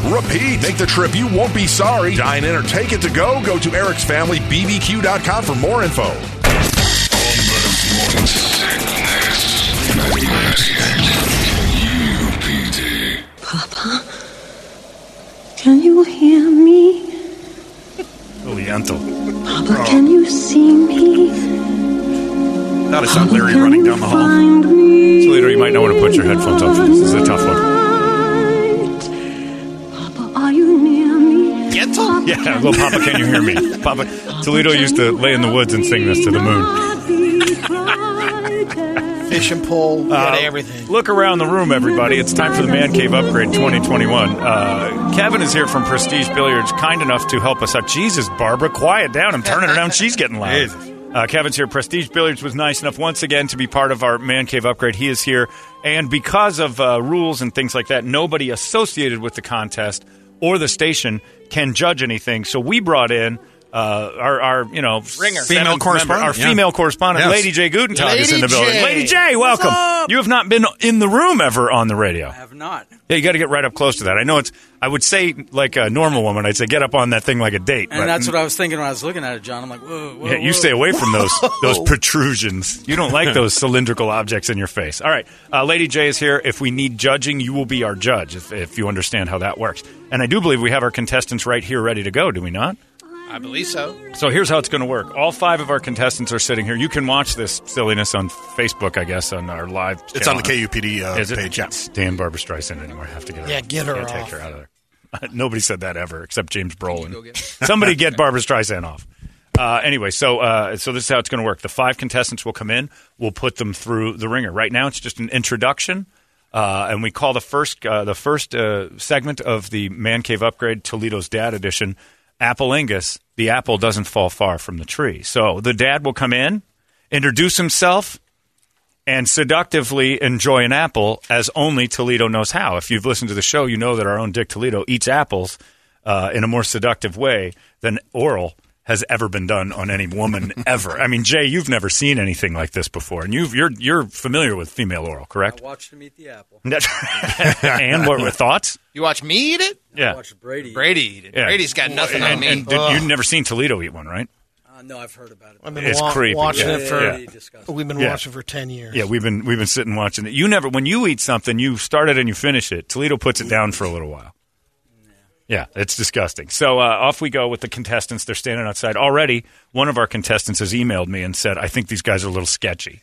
repeat. Make the trip. You won't be sorry. Dine in or take it to go. Go to Eric's Family BBQ.com for more info. Papa, can you hear me? Oh, Oliento. Papa, oh. can you see me? Thought I saw Larry running down the hall. me So later you might not want to put your headphones on this. This is a tough one. Me? Papa, Yeah, little Papa, can you hear me? Papa Toledo used to lay in the woods and sing this to the moon. Fish and pole, Uh, got everything. Look around the room, everybody. It's time for the Man Cave Upgrade 2021. Uh, Kevin is here from Prestige Billiards, kind enough to help us out. Jesus, Barbara, quiet down. I'm turning her down. She's getting loud. Uh, Kevin's here. Prestige Billiards was nice enough once again to be part of our Man Cave Upgrade. He is here. And because of uh, rules and things like that, nobody associated with the contest or the station can judge anything. So we brought in. Uh, our, our, you know, Ringer. seventh Female member- correspondent, our yeah. female correspondent, Yes. Lady J. Gutentag, is in the Lady building. J. Lady J, welcome. You have not been in the room ever on the radio. I have not. Yeah, you got to get right up close to that. I know it's. I would say like a normal woman. I'd say get up on that thing like a date. And but- that's what I was thinking when I was looking at it, John. I'm like, whoa, whoa. yeah, you whoa. stay away from those those protrusions. You don't like those cylindrical objects in your face. All right, uh, Lady J is here. If we need judging, you will be our judge. If, if you understand how that works, and I do believe we have our contestants right here, ready to go. Do we not? I believe so. So here's how it's going to work. All five of our contestants are sitting here. You can watch this silliness on Facebook, I guess, on our live. It's on the. KUPD uh, Is it? page. Yeah. It's Dan Barbra Streisand anymore. I have to get her. Yeah, out. get her Can't take her out of there. Nobody said that ever, except James Brolin. Somebody get Barbra Streisand off. Uh, anyway, so uh, so this is how it's going to work. The five contestants will come in. We'll put them through the ringer. Right now, it's just an introduction, uh, and we call the first uh, the first uh, segment of the Man Cave Upgrade Toledo's Dad Edition. Apple-ingus, the apple doesn't fall far from the tree. So the dad will come in, introduce himself, and seductively enjoy an apple as only Toledo knows how. If you've listened to the show, you know that our own Dick Toledo eats apples uh, in a more seductive way than oral has ever been done on any woman ever. I mean, Jay, you've never seen anything like this before, and you've, you're you're familiar with female oral, correct? I watched him eat the apple. and what were thoughts? You watch me eat it? Yeah. I watched Brady. Brady eat it. Yeah. Brady's got nothing and, on me. and did, you've never seen Toledo eat one, right? Uh, no, I've heard about it. I've been It's wa- creepy. watching Yeah. it for. Yeah. disgusting. We've been Yeah. watching for ten years. Yeah, we've been we've been sitting watching it. You never when you eat something, you start it and you finish it. Toledo puts it down for a little while. Yeah, it's disgusting. So uh, off we go with the contestants. They're standing outside already. One of our contestants has emailed me and said, "I think these guys are a little sketchy."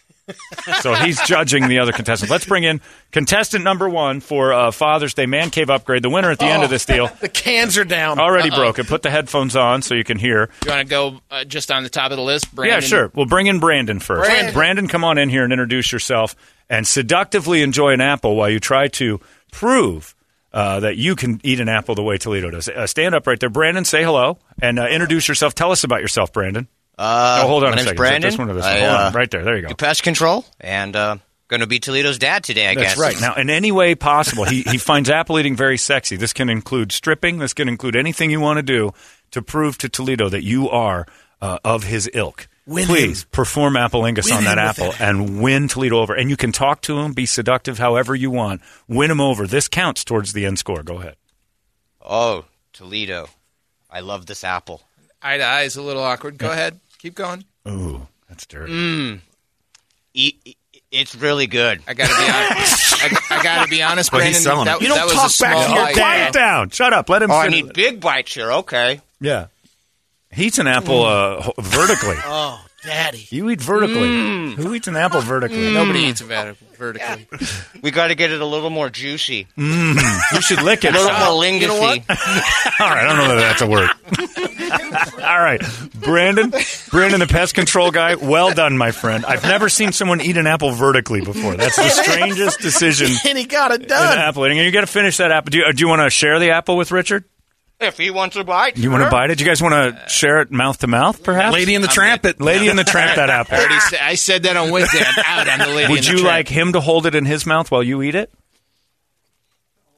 so he's judging the other contestants. Let's bring in contestant number one for uh, Father's Day Man Cave upgrade. The winner at the end of this deal The cans are down. already broken. Put the headphones on so you can hear. You want to go uh, just on the top of the list? Brandon? Yeah, sure. We'll bring in Brandon first. Brandon. Brandon, come on in here and introduce yourself and seductively enjoy an apple while you try to prove uh, that you can eat an apple the way Toledo does. Uh, stand up right there, Brandon. Say hello and uh, introduce yourself. Tell us about yourself, Brandon. Uh, oh, hold on my a name's second. Brandon. This one of this I. Hold uh, on, right there. There you go. pest control, and uh, going to be Toledo's dad today. I That's guess. right. Now, in any way possible, he, he finds apple eating very sexy. This can include stripping. This can include anything you want to do to prove to Toledo that you are uh, of his ilk. Win Please him. perform apple lingus Win on that apple it. and win Toledo over. And you can talk to him, be seductive however you want. Win him over. This counts towards the end score. Go ahead. Oh, Toledo, I love this apple. Eye to eye is a little awkward. Go ahead. Keep going. Ooh, that's dirty. Mmm. E- e- it's really good. I got to be honest. I, I got to be honest, But Brandon. he's selling that, it. You don't that was talk a back to your. Quiet down. Shut up. Let him Oh, I finish. need big bites here. Okay. Yeah. He eats an apple mm. uh, vertically. Oh, daddy. You eat vertically. Mm. Who eats an apple vertically? Mm. Nobody eats a vert- vertically. We got to get it a little more juicy, You should lick it. a little more All lingusy. right, I don't know that that's a word. All right, Brandon, Brandon, the pest control guy. Well done, my friend. I've never seen someone eat an apple vertically before. That's the strangest decision And he got it in done. apple eating. And you got to finish that apple. Do you, uh, do you want to share the apple with Richard? If he wants a bite, You want to sure. bite it? Do you guys want to uh, share it mouth to mouth, perhaps? Lady in the Tramp. It. Lady in the tramp, that apple. I, already said, I said that on Wednesday. I'm out on the lady. Would in the you Tramp. like him to hold it in his mouth while you eat it?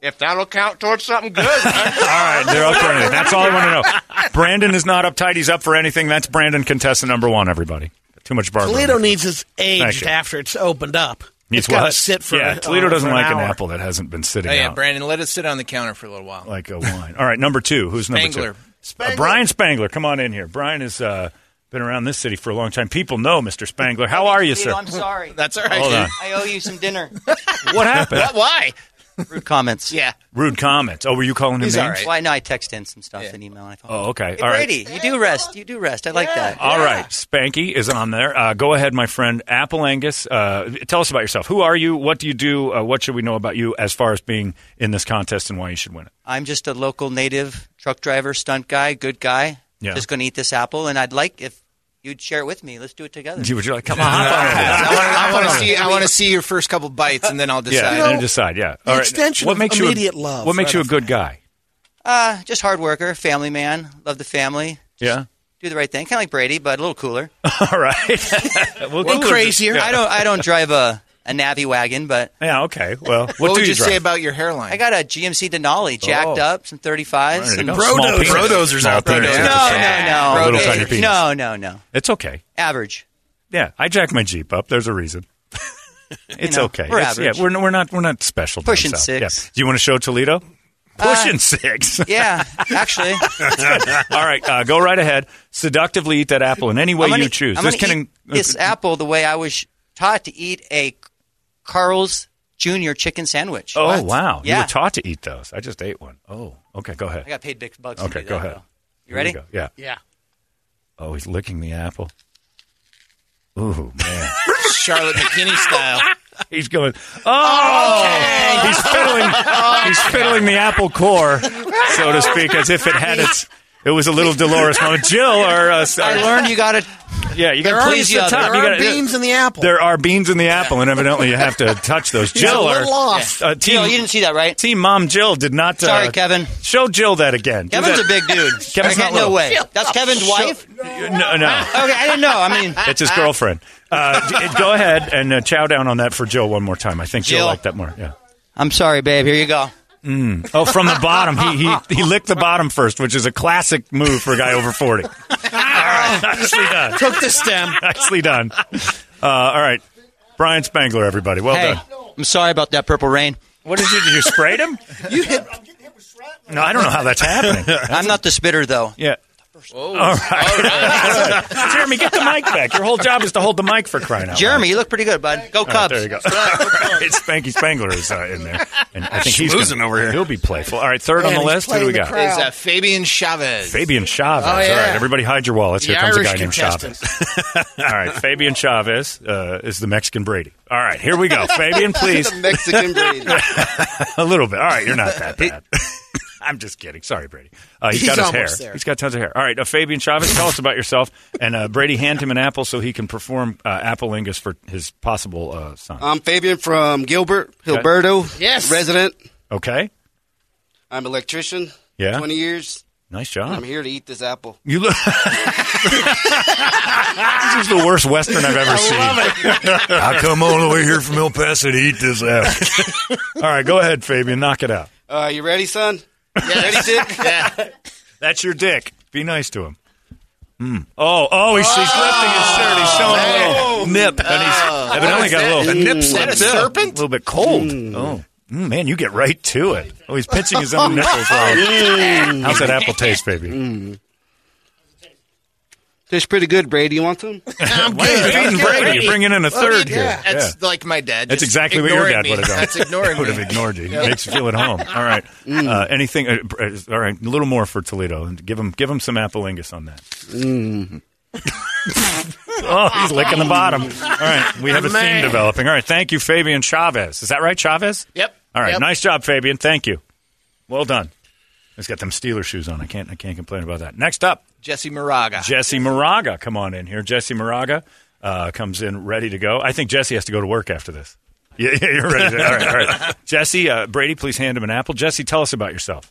If that'll count towards something good. All right, they're up for anything. That's all I want to know. Brandon is not uptight. He's up for anything. That's Brandon, contestant number one. Everybody, too much barbara. Toledo needs his Thank aged you. after it's opened up. Needs it's got to what? sit for yeah. uh, Toledo doesn't for like an apple that hasn't been sitting Oh, yeah, out Brandon, let it sit on the counter for a little while. like a wine. All right, number two. Who's number Spangler. two? Uh, Brian Spangler. Come on in here. Brian has uh, been around this city for a long time. People know Mr. Spangler. How are you, sir? I'm sorry. That's all right. Hold on. I owe you some dinner. What happened? Why? Rude comments. Yeah. Rude comments. Oh, were you calling him He's names? all right. Well, I know I text in some stuff in email. And I thought, Oh, okay. hey, All right. Brady, you do rest. You do rest. I like that. All right, Spanky is on there. Uh, go ahead, my friend. Apple Angus, uh, tell us about yourself. Who are you? What do you do? Uh, what should we know about you as far as being in this contest and why you should win it? I'm just a local native truck driver, stunt guy, good guy. Yeah. Just going to eat this apple, and I'd like if you'd share it with me. Let's do it together. Would you, would you like? Come on, I want, to see. I want to see your first couple bites, and then I'll decide. Yeah, You know, and decide. Yeah, All right. extension What of makes you a- immediate love What makes right you a good guy? Uh, just hard worker, family man, love the family, Yeah. do the right thing. Kind of like Brady, but a little cooler. All right. well, Little cool. crazier. Yeah. I don't. I don't drive a a Navi wagon, but Yeah. Okay. Well, what, What, do would you, you say about your hairline? I got a GMC Denali jacked Oh. up, some 35s. There some you go. Bro Small dozers. penis. Bro dozers Small out there. penis. No, no, no. Little tiny penis. No, no, no. It's okay. Average. Yeah, I jack my Jeep up. There's a reason. It's know, okay. we're It's- average. Yeah, we're, we're not we're not special. Pushing south. six. Yeah. Do you want to show Toledo? Uh, Pushing six. Yeah, actually. All right, uh, go right ahead. Seductively eat that apple in any way I'm gonna- you choose. I'm this gonna can eat this apple the way I was taught to eat a Carl's Jr. chicken sandwich. Oh wow! You were taught to eat those. I just ate one. Oh, okay. Go ahead. I got paid big bucks. to Okay, do go that, ahead. though. You ready? we go. Yeah. Yeah. Oh, he's licking the apple. Ooh man, Charlotte McKinney style. he's going. Oh, he's fiddling. He's fiddling the apple core, so to speak, as if it had its. It was a little Dolores moment. Jill, or uh, I learned you got to. yeah, you got to please the the top. there You are gotta- beans in the apple. There are beans in the apple, and evidently you have to touch those. A Jill, little off. uh, team, Jill, you didn't see that, right? team mom Jill did not. Uh, Sorry, Kevin. Show Jill that again. Kevin's that- a big dude. Kevin's not can't- no way. That's Kevin's wife. No, no. Okay, I didn't know. I mean, It's his girlfriend. Uh, go ahead and uh, chow down on that for Jill one more time. I think Jill Jill. liked that more. Yeah. I'm sorry, babe. Here you go. Oh, from the bottom. He, he he licked the bottom first, which is a classic move for a guy over forty. All right, nicely done. Took the stem. Nicely done. Uh, all right, Brian Spangler, everybody. Well Hey, done. I'm sorry about that purple rain. What did you? Did you sprayed him? You hit. No, I don't know how that's happening. I'm not the spitter, though. Yeah. All right. Jeremy, get the mic back. Your whole job is to hold the mic for crying out Jeremy, you look pretty good, bud. Go loud. Cubs. There you go. it's Spanky Spangler is uh, in there, and I think he's Schmoozing gonna, over here. He'll be playful. All right, third Man, on the list. Who do we got? Is uh, Fabian Chavez. Fabian Chavez. Oh, yeah. right, everybody hide your wallets. Here The comes a Irish guy named. Chavez. All right, Fabian Chavez uh, is the Mexican Brady. All right, here we go. Fabian, please. Mexican Brady. a little bit. All right, you're not that bad. I'm just kidding. Sorry, Brady. Uh, he's He's got his hair. there. He's got tons of hair. All right, uh, Fabian Chavez, tell us about yourself. And uh, Brady, hand him an apple so he can perform uh, Applelingus for his possible uh, son. I'm Fabian from Gilbert, Okay. Gilberto. Yes. Resident. Okay. I'm electrician. Yeah? 20 years. Nice job. I'm here to eat this apple. You look. this is the worst Western I've ever seen. I come all the way here from El Paso to eat this apple. all right, go ahead, Fabian. Knock it out. Uh, you ready, son? Ready, Dick? yeah. That's your dick. Be nice to him. Mm. Oh, oh, he's, he's lifting his shirt. He's showing a little nip, and he's Oh. evidently got a little The nip slipped Is that up. a serpent? A little bit cold. Oh, Mm, man, you get right to it. Oh, he's pinching his own nipples. Mm. How's that apple taste, baby? Mm. Tastes pretty good, Brady. You want some? I'm Why are you feeding Brady? You're bringing in a third yeah. here. That's Yeah. like my dad. That's exactly what your dad me. would have done. That's ignoring would have ignored you. Yeah. Makes you feel at home. All right. Uh, anything? Uh, all right. A little more for Toledo, and give him give him some apple-lingus on that. Mm. oh, he's licking the bottom. All right. We have a theme developing. All right. Thank you, Fabian Chavez. Is that right, Chavez? Yep. All right. Yep. Nice job, Fabian. Thank you. Well done. He's got them Steeler shoes on. I can't. I can't complain about that. Next up. Jesse Moraga. Jesse Moraga, come on in here. Jesse Moraga uh, comes in ready to go. I think Jesse has to go to work after this. Yeah, yeah you're ready. To, all right, all right. Jesse, uh, Brady, please hand him an apple. Jesse, tell us about yourself.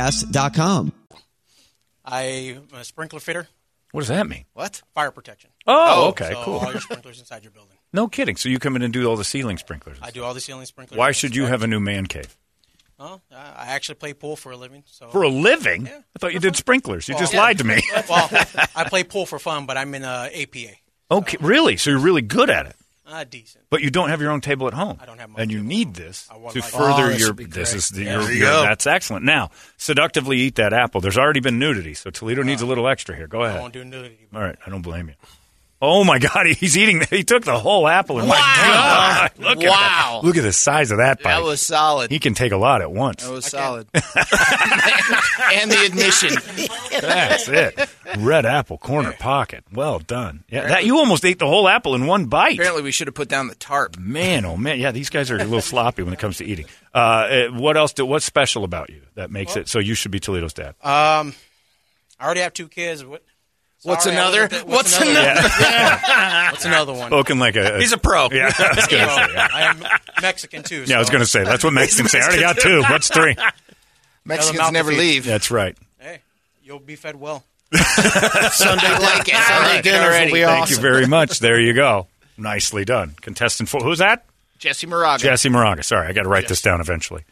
UAPpodcast.com. I'm a sprinkler fitter, What does that mean? What? fire protection. Oh, okay, so cool. All your sprinklers inside your building. No kidding. So you come in and do all the ceiling sprinklers. I do all the ceiling sprinklers. Why should you have a new man cave? Well, I I actually play pool for a living. So For a living? I thought you did sprinklers. You just Well, lied to me. well, I play pool for fun, but I'm in uh, APA. Okay, really? So you're really good at it. Uh, decent. But you don't have your own table at home. I don't have my And you need this to further Oh, this your. would be This great. is the, Yeah. your, There you your- go. that's excellent. Now, seductively eat that apple. There's already been nudity, so Toledo needs a little extra here. Go I ahead. won't do nudity. All right, I don't blame you. Oh my God, he's eating. He took the whole apple. And Wow. God, look At Wow. Look at the size of that bite. That was solid. he can take a lot at once. That was solid. and the admission. That's it. Red apple corner pocket. Well done. Yeah, that you almost ate the whole apple in one bite. Apparently, we should have put down the tarp. Man, oh man, yeah, these guys are a little sloppy when it comes to eating. Uh, uh, what else? Do, what's special about you that makes it so you should be Toledo's dad? Um, I already have two kids. What? What's Sorry, I another? wasn't- What's another? another? Yeah. What's another one? Spoken like a. He's a pro. Yeah, I was gonna say. Yeah, I am Mexican too. Yeah, I was going to say that's what Mexicans say. I already got two. What's three? Mexicans never leave. That's right. Hey, you'll be fed well. Sunday like it. Sunday dinners Already. will be Thank awesome. you very much. There you go. Nicely done. Contestant four. Who's that? Jesse Moraga. Jesse Moraga. Sorry, I got to write this down eventually.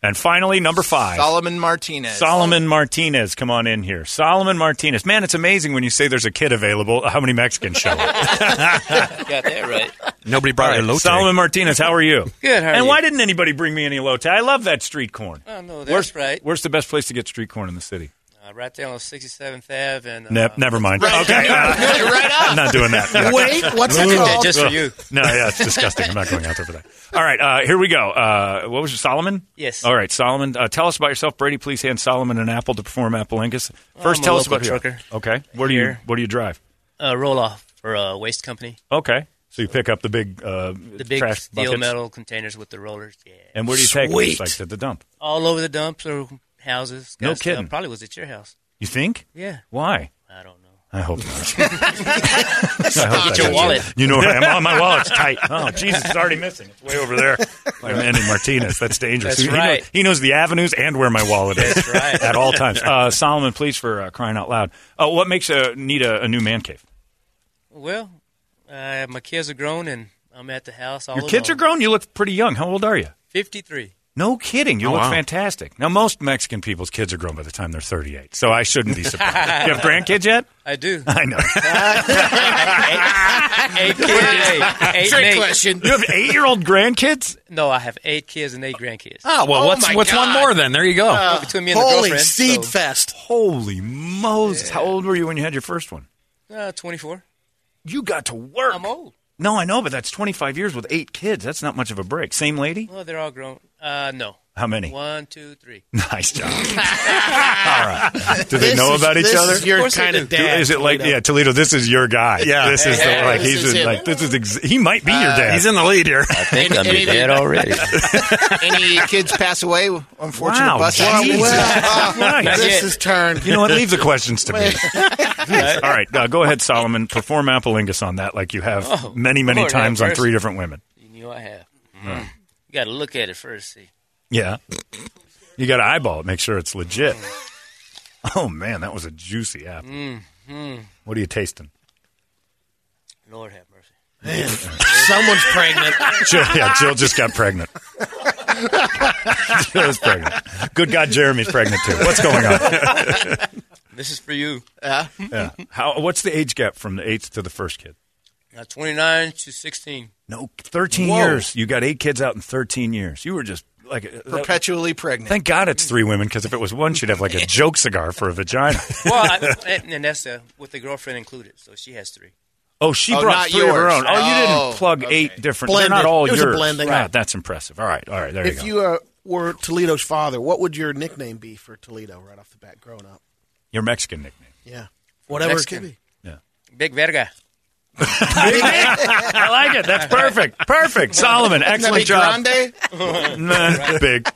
And finally, number five. Solomon Martinez. Solomon Martinez, come on in here. Solomon Martinez. Man, it's amazing when you say there's a kid available, how many Mexicans show up. Got that right. Nobody brought All their right, elote. Solomon Martinez, how are you? Good, how are and you? why didn't anybody bring me any elote? I love that street corn. Oh, no, that's where's, right. Where's the best place to get street corn in the city? Uh, right there on 67th Ave. And, uh, Ne- never mind. Right. Okay, uh, Right I'm not doing that. Yeah. Wait, what's it Ugh. called? Just for you. No, yeah, it's disgusting. I'm not going out there for that. All right, uh, here we go. Uh, what was it, Solomon? Yes. All right, Solomon. Uh, tell us about yourself, Brady. Please hand Solomon an apple to perform Apple Lingus. First, I'm a tell us local about you. trucker. Okay. Where do you Here. What do you drive? Uh, roll off for a waste company. Okay. So you pick up the big uh, The big trash steel buckets. metal containers with the rollers. Yeah. And where do you take Sweet. them? Like to the dump. All over the dumps or houses. No Got stuff. kidding. Probably was at your house. You think? Yeah. Why? I don't know. I hope not. I hope your wallet. You know where I am. Oh, my wallet's tight. Oh, Jesus, it's already missing. It's way over there. By Manny Martinez. That's dangerous. That's he, he right. knows, he knows the avenues and where my wallet is. That's right. At all times. Uh, Solomon, please, for uh, crying out loud. Uh, what makes a need a, a new man cave? Well, uh, my kids are grown and I'm at the house all Your kids are grown. You look pretty young. How old are you? 53. No kidding. You Oh, look wow. fantastic. Now, most Mexican people's kids are grown by the time they're 38, so I shouldn't be surprised. you have grandkids yet? I do. I know. eight kids and eight. Eight Trick eight. question. You have eight-year-old grandkids? No, I have eight kids and eight grandkids. Oh well, Oh, what's my what's one more then? There you go. Uh, between me and the Holy girlfriend. seed so, fest. Holy Moses. How old were you when you had your first one? uh, 24. You got to work. I'm old. No, I know, but that's 25 years with eight kids. That's not much of a break. Same lady? Well, they're all grown. Uh, no. How many? One, two, three. Nice job. All right. Do they This know is- about each this other? is your Of course they kind do. of dad. is it like Toledo. yeah, Toledo? This is your guy. Yeah. this is the, Yeah, like this he's is in- him. like this is ex- he might be your dad. He's in the lead here. I think I'm your dad already. Any kids pass away? Unfortunate Wow, bus Jesus. accidents? Nice. Not This is turned. You know what? Leave the questions to me. All right, uh, go ahead, Solomon. Perform Apolingus on that, like you have Oh, many, many Lord have times on mercy. three different women. You know I have. You got to look at it first. See. Yeah, you got to eyeball it, make sure it's legit. Oh man, that was a juicy apple. Mm. What are you tasting? Lord have mercy. Someone's pregnant. Jill, yeah, Jill just got pregnant. Jill is pregnant. Good God, Jeremy's pregnant too. What's going on? This is for you. Yeah. yeah. How? What's the age gap from the eighth to the first kid? Now, 29 to 16. No, thirteen Whoa. years. You got eight kids out in thirteen years. You were just like uh, that- Perpetually pregnant. Thank God it's three women because if it was one, she'd have like a joke cigar for a vagina. Well, I, and, and that's uh, with the girlfriend included. So she has three. Oh, she Oh, brought not three of her own. Oh, you Oh, didn't plug okay. eight different. Blended. They're not all It was a blending. Right, that's impressive. All right, all right. There you go. If you uh, were Toledo's father, what would your nickname be for Toledo right off the bat growing up? Your Mexican nickname. Yeah. Whatever Mexican. it could be. Yeah. Big verga. I like it. That's perfect. Perfect. Solomon, excellent job. Grande? Nah, big.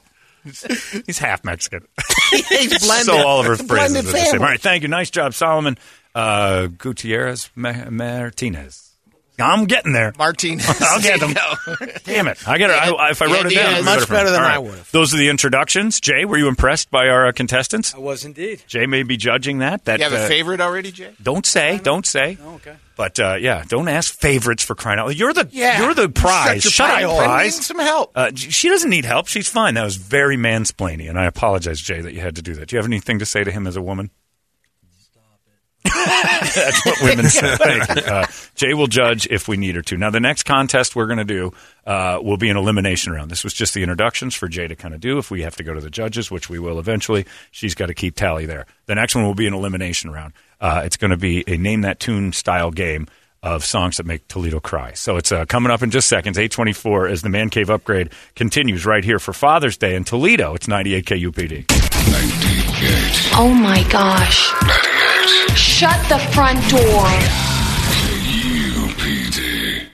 He's half Mexican. He's blended. so all of her phrases are the same. All right, thank you. Nice job, Solomon. Uh, Gutierrez Martinez. I'm getting there. Martinez. I'll get them. Damn it! I get it. I, if I wrote it down, yeah, it'd much for better than All I would've. Those are the introductions. Jay, were you impressed by our uh, contestants? I was indeed. Jay may be judging that. That You have a uh, favorite already, Jay? Don't say. Don't say. Oh, okay. But uh, yeah, don't ask favorites for crying out. You're the Yeah. you're the prize. Shut Shut up, pie. I prize. need some help. Uh, she doesn't need help. She's fine. That was very mansplaining, and I apologize, Jay, that you had to do that. Do you have anything to say to him as a woman? That's what women say. Uh, Jay will judge if we need her to. Now, the next contest we're going to do uh, will be an elimination round. This was just the introductions for Jay to kind of do. If we have to go to the judges, which we will eventually, she's got to keep tally there. The next one will be an elimination round. Uh, it's going to be a name that tune style game of songs that make Toledo cry. So it's uh, coming up in just seconds. 824 as the Man Cave upgrade continues right here for Father's Day in Toledo. It's 98 KUPD. Oh my gosh. Shut the front door.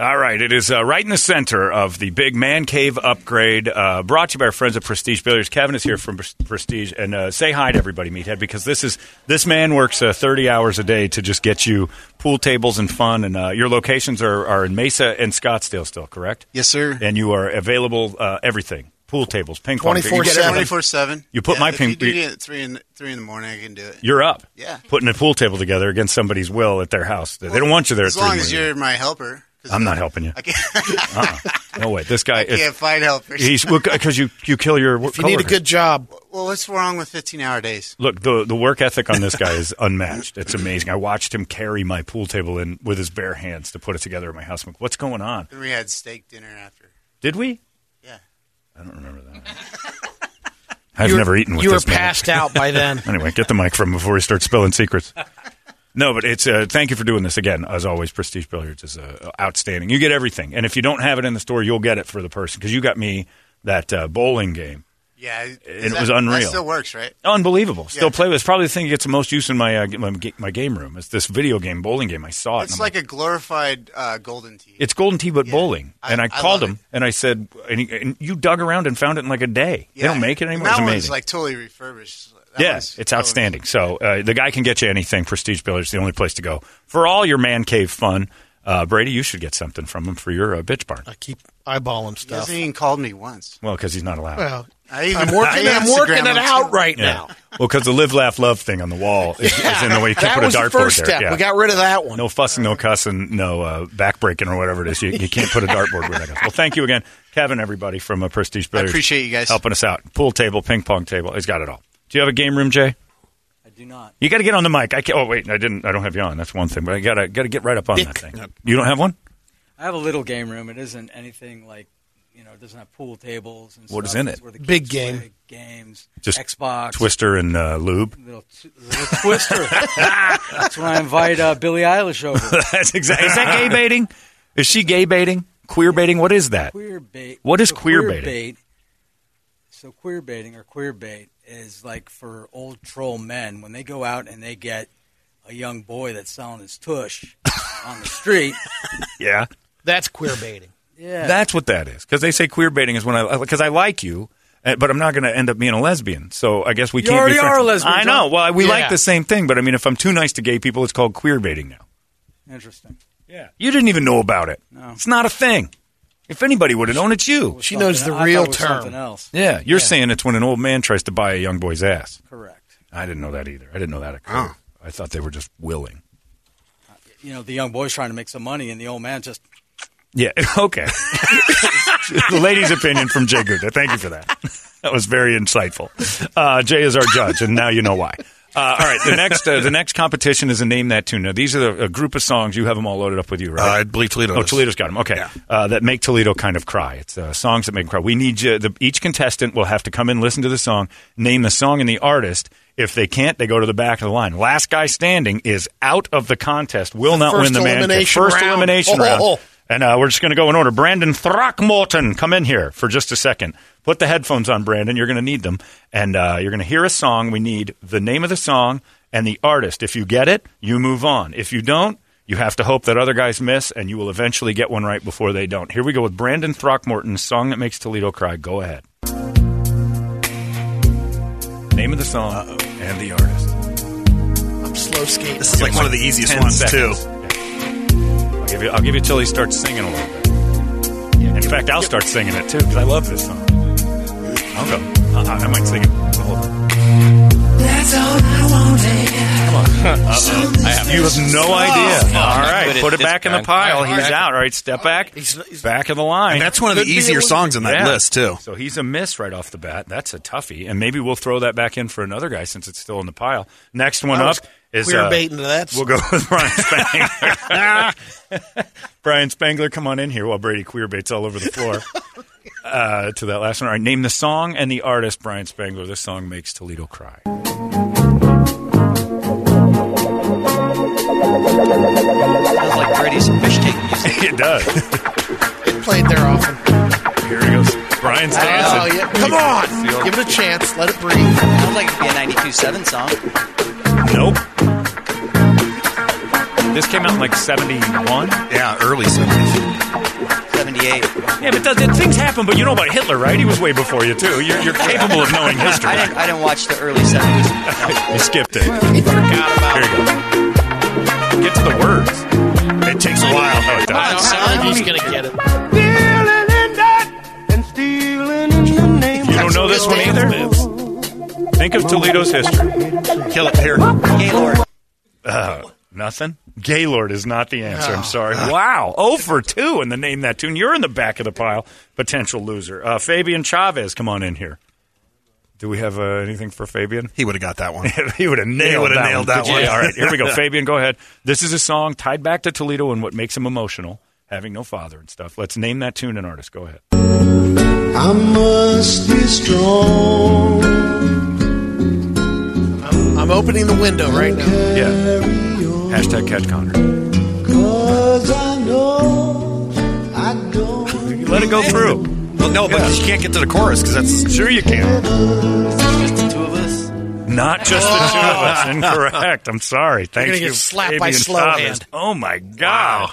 All right, it is uh, right in the center of the big man cave upgrade, uh, brought to you by our friends at Prestige Billiards. Kevin is here from Prestige, and uh, say hi to everybody, Meathead, because this is this man works uh, thirty hours a day to just get you pool tables and fun. And uh, your locations are, are in Mesa and Scottsdale, still correct? Yes, sir. And you are available uh, everything: pool tables, ping pong. 24/7. You. Twenty four seven. You put my if ping- You do it at three in three in the morning. I can do it. You're up. Yeah. putting a pool table together against somebody's will at their house. They don't want you there. As at three long as you're my helper. 'cause I'm not helping you. Uh-uh. No way. This guy. I can't find helpers. He's because you you kill your. If you need a good job, well, what's wrong with fifteen hour days? Look, the the work ethic on this guy is unmatched. It's amazing. I watched him carry my pool table in with his bare hands to put it together at my house. I'm like, What's going on? Then we had steak dinner after. Did we? I don't remember that. I've were- never eaten with you were this man. passed out by then. anyway, get the mic from him before he starts spilling secrets. No, but it's uh, thank you for doing this again. As always, Prestige Billiards is uh, outstanding. You get everything, and if you don't have it in the store, you'll get it for the person because you got me that uh, bowling game. Yeah, And is it that- was unreal. That still works, right? Unbelievable. Still Yeah. play with. It's probably the thing that gets the most use in my uh, my, my game room. It's this video game, bowling game. I saw it. It's I'm like a glorified uh, golden tee. It's Golden Tee, but bowling. I- and I, I called love him and I said, and, he, and you dug around and found it in like a day. They don't make it anymore. That It's one's amazing. like totally refurbished. That yeah, it's outstanding. So uh, the guy can get you anything. Prestige Billiards, is the only place to go for all your man cave fun. Uh, Brady, you should get something from him for your uh, bitch barn. I keep eyeballing stuff. He stuff. hasn't even called me once. Well, because he's not allowed. Well, I even, I'm working. I I'm working it out too. right Yeah. now. Well, because the live, laugh, love thing on the wall is, is in the way you can that put a was the dartboard first there. step. Yeah. We got rid of that one. No fussing, no cussing, no uh, backbreaking or whatever it is. You, you can't put a dartboard where that goes. Well, thank you again, Kevin, everybody from uh, Prestige Billiards. appreciate you guys. helping us out. Pool table, ping pong table. He's got it all. Do you have a game room, Jay? I do not. You got to get on the mic. I can't. Oh wait, I didn't. I don't have you on. That's one thing. But I got to got to get right up on that thing. You don't have one? I have a little game room. It isn't anything like, you know, it doesn't have pool tables and What is stuff. in It's it? where the Big game. play Games. Just Xbox. Twister and uh, lube. Little, t- little twister. That's when I invite uh, Billie Eilish over. That's exactly. Is that gay baiting? Is she gay baiting? Queer baiting? What is that? Queer bait. What is So queer queer baiting? bait? So queer baiting or queer bait is like for old troll men when they go out and they get a young boy that's selling his tush on the street. Yeah. That's queer baiting. Yeah. That's what that is. Because they say queer baiting is when I because I like you, uh, but I'm not going to end up being a lesbian. So I guess we You can't. already be are a lesbian, I know. Well, we Yeah. like the same thing, but I mean, if I'm too nice to gay people, it's called queer baiting now. Interesting. Yeah. You didn't even know about it. No. It's not a thing. If anybody would have known, it's you. She knows the I real it was term. Something else. Yeah, you're saying it's when an old man tries to buy a young boy's ass. Correct. I didn't know that either. I didn't know that occurred. I thought they were just willing. You know, the young boy's trying to make some money, and the old man just Yeah. Okay. the lady's opinion from Jay Gupta. Thank you for that. That was very insightful. Uh, Jay is our judge, and now you know why. Uh, all right. The next uh, the next competition is a name that tune. Now these are the, a group of songs. You have them all loaded up with you, right? Uh, I believe Toledo Oh. Toledo's got them. Okay. Uh, that make Toledo kind of cry. It's uh, songs that make him cry. We need you. The, each contestant will have to come in, listen to the song, name the song and the artist. If they can't, they go to the back of the line. Last guy standing is out of the contest. Will not First win the man. elimination First round. elimination Oh. round. And uh, we're just going to go in order. Brandon Throckmorton, come in here for just a second. Put the headphones on, Brandon. You're going to need them. And uh, you're going to hear a song. We need the name of the song and the artist. If you get it, you move on. If you don't, you have to hope that other guys miss, and you will eventually get one right before they don't. Here we go with Brandon Throckmorton's song that makes Toledo cry. Go ahead. Name of the song and the artist. I'm slow skating. This is like one of the easiest ones seconds. too. I'll give you. I'll give you till he starts singing a little bit. In fact, I'll start singing it too because I love this song. I'll go. Uh, I might sing it. the whole time. That's all I wanted. Uh-oh. I have, you have no idea. No, All I'm not right, good at put it back in the pile. All right, He's all right. out. All right, step back. He's, back of the line. And that's one of the Could be easier songs on that Yeah. list too. So he's a miss right off the bat. That's a toughie, and maybe we'll throw that back in for another guy since it's still in the pile. Next one I up was is queer uh, baiting to that. We'll go with Brian Spangler. Brian Spangler, come on in here while Brady queer baits all over the floor. Uh, to that last one. All right, name the song and the artist, Brian Spangler. This song makes Toledo cry. Sounds like Brady's fish tank music. it does. Played there often. Here he goes. Brian's Oh, dancing. yeah. Come on. Give it a chance. Let it breathe. Sounds like it'd be a 92.7 song. Nope. This came out in like 71. Yeah, early 70s. 78. Yeah, but th- th- things happen, but you know about Hitler, right? He was way before you, too. You're, you're capable of knowing history. I didn't, I didn't watch the early 70s. You skipped it. Here you go. Get to the words. It takes a while. No, it Come on, does. son. He's going to get it. You don't know this one either? Think of Toledo's history. Kill it here. Gaylord. Uh, nothing? Gaylord is not the answer. I'm sorry. Wow. 0 for 2 in the name that tune. You're in the back of the pile. Potential loser. Uh, Fabian Chavez, come on in here. Do we have uh, anything for Fabian? He would have got that one. he would have nailed, would've that, nailed one. that one. job. All right, here we go. Fabian, go ahead. This is a song tied back to Toledo and what makes him emotional, having no father and stuff. Let's name that tune and artist. Go ahead. I must be strong. I'm, I'm opening the window right now. Yeah. Hashtag catch Connor. Cause I know I don't. Let it go through. Well, no, but you can't get to the chorus because that's Sure you can. Just the two of us. Not just the two of us. Incorrect. I'm sorry. Thank gonna you. get slapped by Fabian slow Chavez. hand. Oh my god.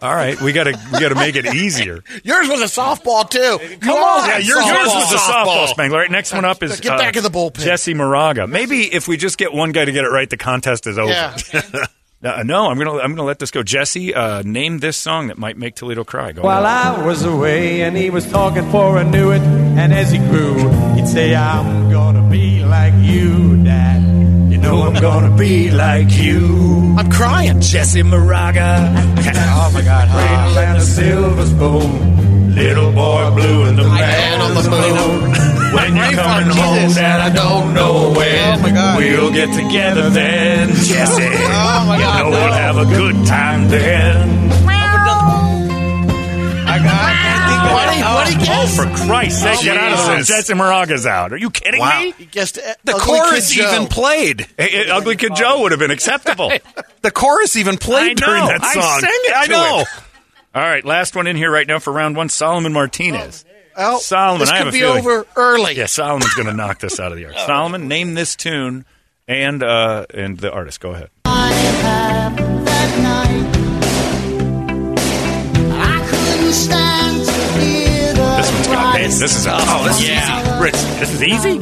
All right, we gotta we gotta make it easier. Yours was a softball too. Come on, Yeah, yours, yours was a softball, Spangler. All right, next one up is Get back uh, in the bullpen. Jesse Moraga. Maybe if we just get one guy to get it right, the contest is over. Yeah. Uh, no, I'm gonna I'm gonna let this go. Jesse, uh, name this song that might make Toledo cry. Go While ahead. I was away and he was talking for I knew it. And as he grew, he'd say, I'm gonna be like you, Dad. You know I'm gonna be like you. I'm crying. Jesse Moraga. oh my God. Cradle and a silver spoon. Little boy blue in the man on the moon. When you're coming home, Dad, I don't know when. Oh my God. We'll get together then, Jesse. Oh my God, You know no. we'll have a good time then. What do you, what do you Oh, for Christ's sake, get out of there. Jesse Moraga's out. Are you kidding Wow. me? He guessed uh, the Ugly chorus Kid Joe. even played. Hey, hey, Ugly Kid Joe would have been acceptable. The chorus even played know. during that song. I sang it I to know. him. All right, last one in here right now for round one. Solomon Martinez. Well, Solomon, this I have could a be feeling- over early. Yeah, Solomon's going to knock this out of the yard. Solomon, name this tune and uh, and the artist. Go ahead. This one's got this. This is oh, this Yeah. is easy. Rich, this is easy.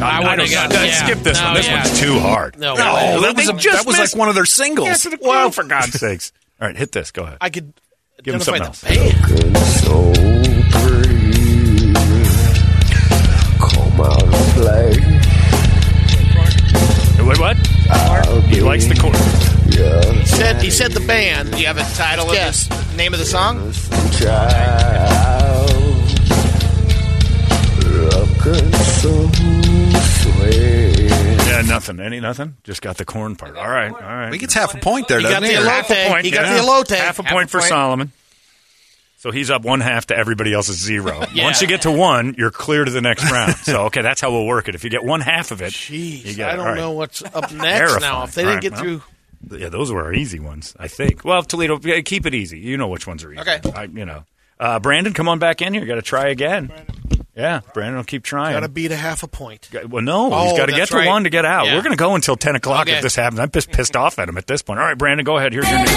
I, I would've don't got- yeah. skip this No, one. This yeah. one's too hard. No, No, way. that was, a, just that was like one of their singles. Yeah, to well, for God's sakes. All right, hit this. Go ahead. I could Give him identify something the else. Come out and play. Wait, what? He likes the chord. Yeah. He said, he said the band. Do you have a title of this name of the song? Child. Looking so sweet. Yeah, nothing. Any nothing? Just got the corn part. All right, all right. He gets half a point there, He doesn't got he? the Or- half a elote. point. He got yeah. the elote. Half a Half point for point. Solomon. So he's up one half to everybody else's zero. Yeah. Once you get to one, you're clear to the next round. So okay, that's how we'll work it. If you get one half of it, you Jeez, get I don't All right. know what's up next Terrifying. now. If they All didn't right, get well. through, Yeah, those were our easy ones, I think. Well, Toledo, keep it easy. You know which ones are easy. Okay. I, you know, uh, Brandon, come on back in here. Got to try again. Yeah, Brandon will keep trying. got to beat a half a point. Well, no, Oh, he's got to get to right. one to get out. Yeah. We're going to go until ten o'clock Okay. if this happens. I'm just pissed off at him at this point. All right, Brandon, go ahead. Here's your news.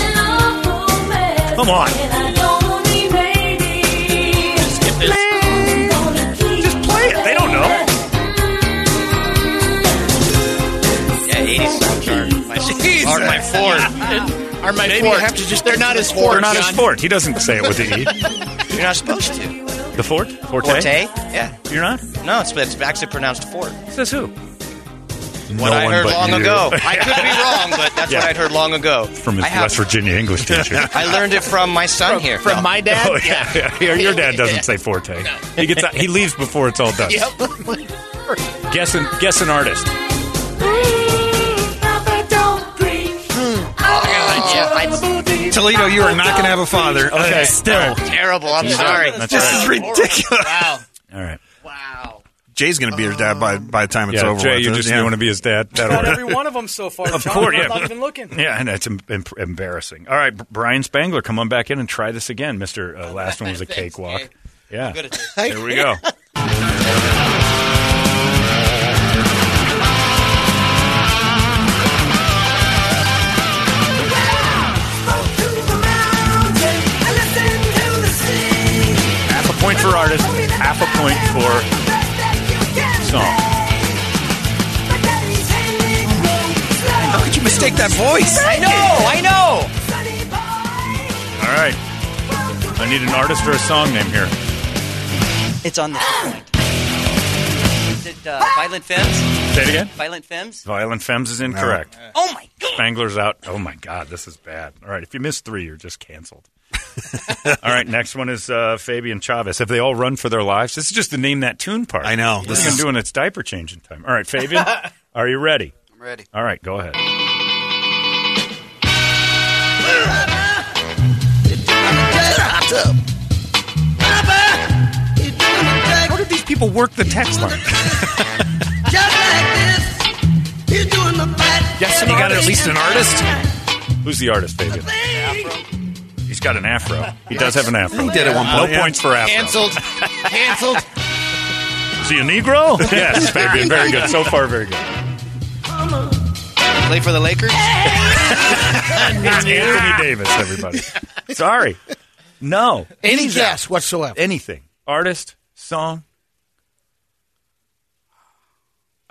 Come on, Skip just play it. They don't know. Yeah, 80s chart. My, or my Ford. Are my Maybe Ford. have to just- They're not as Ford. They're not his John. fort. He doesn't say it with the e. You're not supposed to. The fort, forte. Forte? Yeah. You're not. No, it's, it's actually pronounced Ford. Says who? What No I one heard but long you. ago. I could be wrong, but that's Yeah. what I'd heard long ago. From his I have- West Virginia English teacher. I learned it from my son here. From my dad? Oh yeah, yeah. Your- Your dad doesn't say forte. He gets out, he leaves before it's all done. Yep. Guess an guess an artist. I, Toledo, you are not going to have a father. Okay. Still. terrible. I'm sorry. That's This right. is ridiculous. Wow. All right. Wow. Jay's going to be his dad by, by the time it's Yeah, over. Jay, with. you just Yeah. want to be his dad. That Got order. every one of them so far. Of John. course, I'm yeah. not even looking. Yeah, and it's em- em- embarrassing. All right, Brian Spangler, come on back in and try this again, Mister. Uh, last one was a cakewalk. Yeah, Good at this. there we go. point for artist, half a point for song. How could you mistake that voice? I know, I know. All right, I need an artist or a song name here. It's on this point. Is it uh, Violent Femmes? Say it again. Violent Femmes? Violent Femmes is incorrect. Oh my god. Spangler's out. Oh my God, this is bad. All right, if you miss three, you're just canceled. all right, next one is uh, Fabian Chavez. Have they all run for their lives? This is just the name that tune part. I know. This This is is- doing its diaper changing time. All right, Fabian, are you ready? I'm ready. All right, go ahead. How did these people work the text line? Yes, you got at least an artist. Who's the artist, Fabian? He's got an afro. He does have an afro. He did at one No point, yeah. points for afro. Canceled. Canceled. Is he a Negro? yes, Fabian. Very good. So far, very good. Play for the Lakers? It's Anthony Davis, everybody. Sorry. No. Any He's guess out. whatsoever. Anything. Artist, song.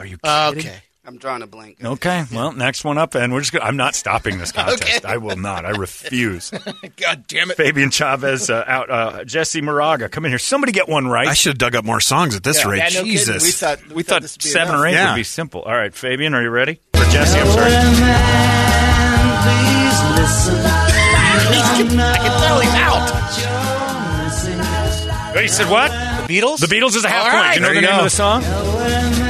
Are you kidding? Uh, Okay. I'm drawing a blank. Okay. Well, next one up, and we're just. Gonna, I'm not stopping this contest. I will not. I refuse. God damn it. Fabian Chavez uh, out. Uh, Jesse Moraga, come in here. Somebody get one right. I should have dug up more songs at this Yeah, rate. yeah, no kidding. Jesus. We thought, we thought this seven enough. or eight Yeah. would be simple. All right, Fabian, are you ready? For Jesse, I'm sorry. I can tell he's out. Wait, you said what? The Beatles? The Beatles is a half All point. right, Do you know there the you name go. of the song?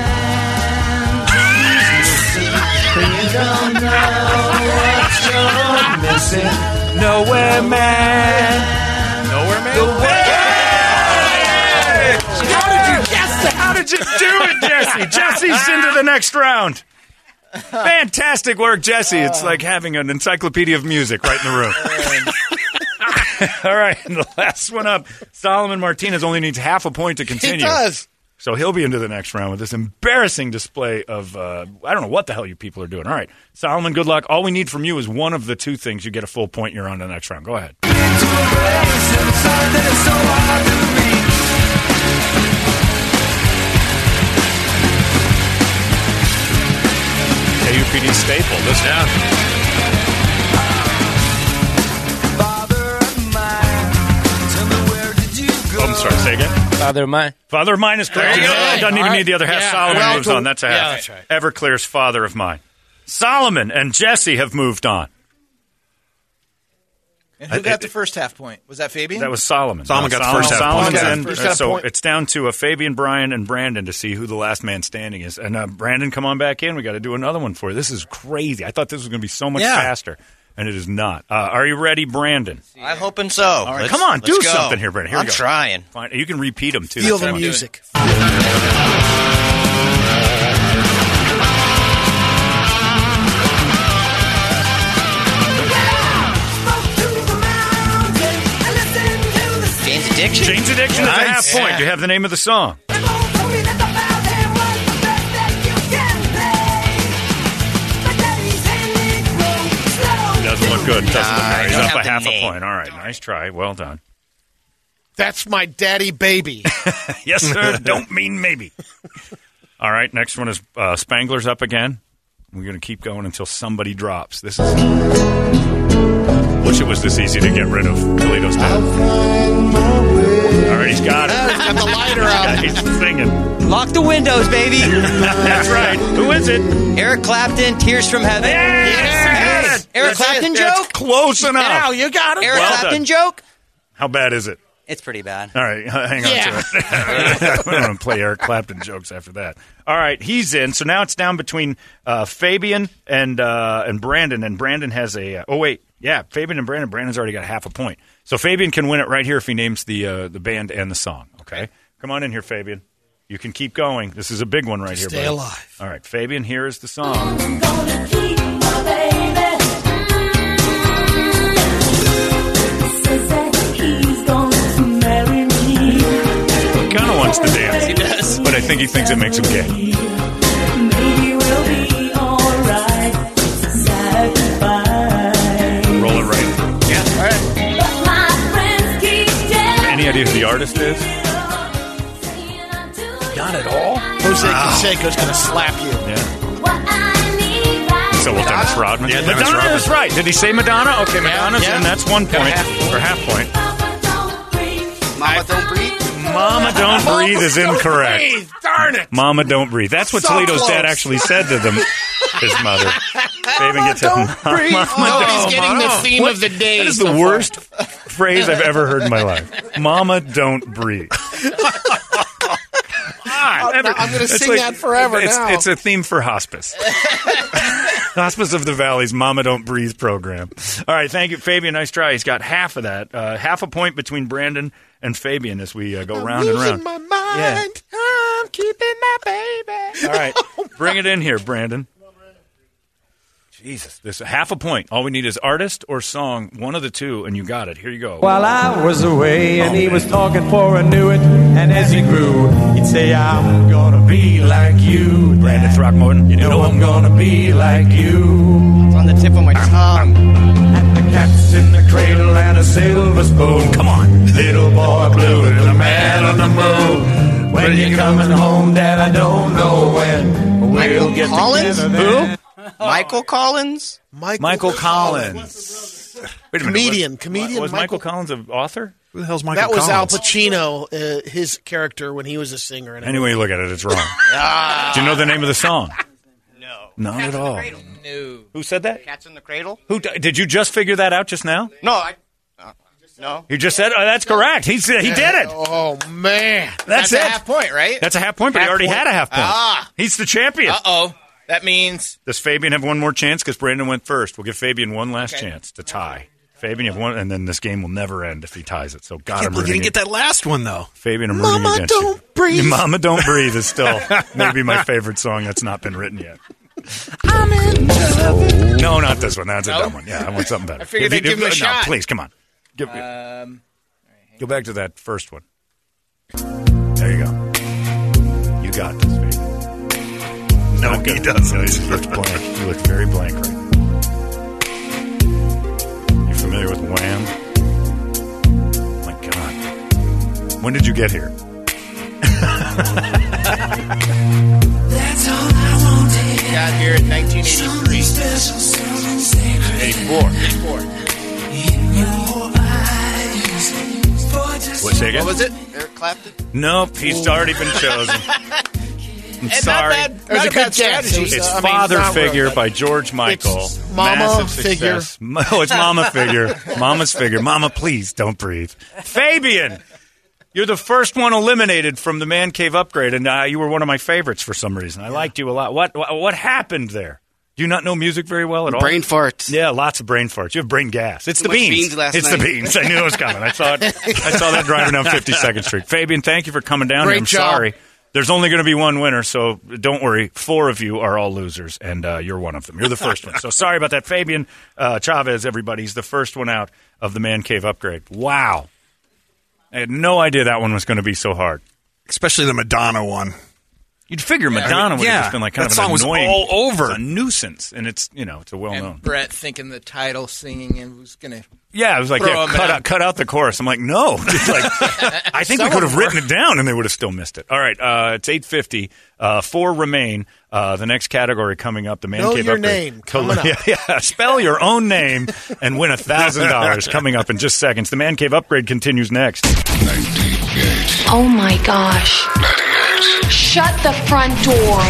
Nowhere Man. Nowhere, man. How did you guess that? How did you do it, Jesse? Jesse's into the next round. Fantastic work, Jesse. It's like having an encyclopedia of music right in the room. All right, and the last one up. Solomon Martinez only needs half a point to continue. does. So he'll be into the next round with this embarrassing display of uh, I don't know what the hell you people are doing. All right, Solomon, good luck. All we need from you is one of the two things. You get a full point. You're on to the next round. Go ahead. KUPD staple. This yeah. Oh, I'm sorry. Say again. Father of mine. Father of mine is correct. There you You know, go. it doesn't even All need the other half. Yeah. Solomon Well, moves on. That's a Yeah, half. that's right. Everclear's father of mine. Solomon and Jesse have moved on. And who got the first half point? Was that Fabian? That was Solomon. Solomon No, got the first half Solomon's point. in. He's so point. it's down to a Fabian, Brian, and Brandon to see who the last man standing is. And uh, Brandon, come on back in. We got to do another one for you. This is crazy. I thought this was going to be so much Yeah. faster, and it is not. Uh, are you ready, Brandon? I'm hoping so. All right, Let's- come on, do go. something here, Brandon. Here I'm we go. trying. Fine. You can repeat them too. Feel the music. Jane's Addiction? Jane's Addiction is a half Nice. point. Do you have the name of the song? Doesn't look good. Doesn't look good. He's up a the half a point. All right, nice try. Well done. That's my daddy baby. yes, sir. Don't mean maybe. All right, next one is uh, Spangler's up again. We're going to keep going until somebody drops. This is. Wish it was this easy to get rid of. Toledo's dead. All right, he's got it. got the lighter out. He's singing. Lock the windows, baby. That's right. Who is it? Eric Clapton, Tears from Heaven. Yes! Eric That's Clapton it. That's joke? close enough. Now you got it. Eric Well Clapton done. joke? How bad is it? It's pretty bad. All right, hang on Yeah. to it. I'm going to play Eric Clapton jokes after that. All right, he's in. So now it's down between uh, Fabian and uh, and Brandon, and Brandon has a. Uh, oh wait, yeah, Fabian and Brandon. Brandon's already got half a point, so Fabian can win it right here if he names the uh, the band and the song. Okay, come on in here, Fabian. You can keep going. This is a big one right here. Stay buddy. alive. All right, Fabian. Here is the song. Wants to dance. He does, but I think he thinks it makes him gay. Roll it right. Yeah. All right. Any idea who the artist is? Not at all. Jose ah. Canseco's going to slap you. Yeah. So well, Dennis Rodman. Yeah, Dennis Madonna Rodman. is right. Did he say Madonna? Okay, Madonna's yeah. in. That's one Got a point half or half point. Mama, don't breathe. Mama Don't Breathe is incorrect. Breathe, darn it. Mama Don't Breathe. That's what So Toledo's dad close. actually said to them. His mother. Fabian gets it. don't breathe. Mama Nobody's don't- getting the theme What? of the day. That is so the far. worst phrase I've ever heard in my life. Mama Don't Breathe. I'm, I'm going to It's sing like- that forever it's, now. It's a theme for hospice. hospice of the Valley's Mama Don't Breathe program. All right, thank you, Fabian. Nice try. He's got half of that. Uh, half a point between Brandon and Fabian as we uh, go round and losing round. my mind. I'm keeping my baby. All right, bring it in here, Brandon. Jesus, this half a point. All we need is artist or song, one of the two, and you got it. Here you go. While I was away and he was talking for I knew it, and as he grew, he'd say, I'm gonna be like you. Brandon Throckmorton. You know I'm gonna be like you. It's on the tip of my tongue. And the cat's in the cradle and a silver spoon. Come on. Little boy blue and the man on the moon. When you're coming home, Dad, I don't know when. We'll Michael get Collins? together then. Michael Collins? Michael, Michael Collins. Wait a minute. Comedian, was, comedian Was Michael, Michael- Collins an author? Who the hell's Michael that was Al Pacino, uh, his character when he was a singer. And Any way you look at it, it's wrong. Do you know the name of the song? No. Not at all. No. Who said that? Cat's in the cradle? Who did you just figure that out just now? No, I. No. You just said oh, that's correct. He said he did it. Oh man, That's, it. That's it. a half point, right? That's a half point, but he already point. had a half point. Ah. He's the champion. Uh oh. That means Does Fabian have one more chance? Because Brandon went first. We'll give Fabian one last Okay. chance to tie. Fabian, you have one, and then this game will never end if he ties it. So God, I'm rooting didn't get that last one though. Fabian, I'm rooting Mama, against don't you. breathe. Mama Don't Breathe is still maybe my favorite song that's not been written yet. No, not this one. That's a No? dumb one. Yeah, I want something better. I figured If you- they'd give him a no, shot. Please, come on. Give me. Um, Go back to that first one. There you go. You got this, baby. No, Not he doesn't. No, you look blank. You look very blank right now. You familiar with Wham? My God. When did you get here? That's all I wanted. got here in 1983. 84. 84. What, say again? What was it? Eric Clapton? Nope, he's already been chosen. I'm And sorry. Not bad, not a bad strategy. It's I mean, Father Figure really. by George Michael. It's Mama Massive Figure. success. Oh, it's Mama Figure. Mama's Figure. Mama, please don't breathe. Fabian, you're the first one eliminated from the Man Cave upgrade, and uh, you were one of my favorites for some reason. I liked you a lot. What, what what happened there? Do you not know music very well at all? Brain farts. Yeah, lots of brain farts. You have brain gas. It's Too the beans. beans last it's night. the beans. I knew it was coming. I saw it. I saw that driving down 52nd Street. Fabian, thank you for coming down. Great here. I'm job. sorry. There's only going to be one winner, so don't worry. Four of you are all losers, and uh, you're one of them. You're the first one. So sorry about that, Fabian uh, Chavez. Everybody, he's the first one out of the man cave upgrade. Wow, I had no idea that one was going to be so hard. Especially the Madonna one. You'd figure Madonna would have just been like kind that of song an was annoying, all over. it's a nuisance, and it's you know it's a well known. And Brett thinking the title, singing, and was gonna. Yeah, I was like, Throw yeah, cut out. out, cut out the chorus. I'm like, no, Just like, I think we could have written it down and they would have still missed it. All right, uh, it's eight fifty. Uh, four remain. Uh, the next category coming up, the man Know cave your upgrade. name. Coming up. yeah, yeah, spell your own name and win a thousand dollars. Coming up in just seconds. The man cave upgrade continues next. Oh my gosh. Shut the front door.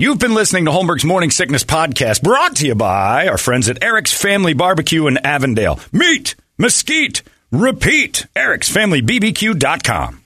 You've been listening to Holmberg's Morning Sickness Podcast, brought to you by our friends at Eric's Family Barbecue in Avondale. Meet, mesquite, repeat. Eric'sFamilyBBQ.com.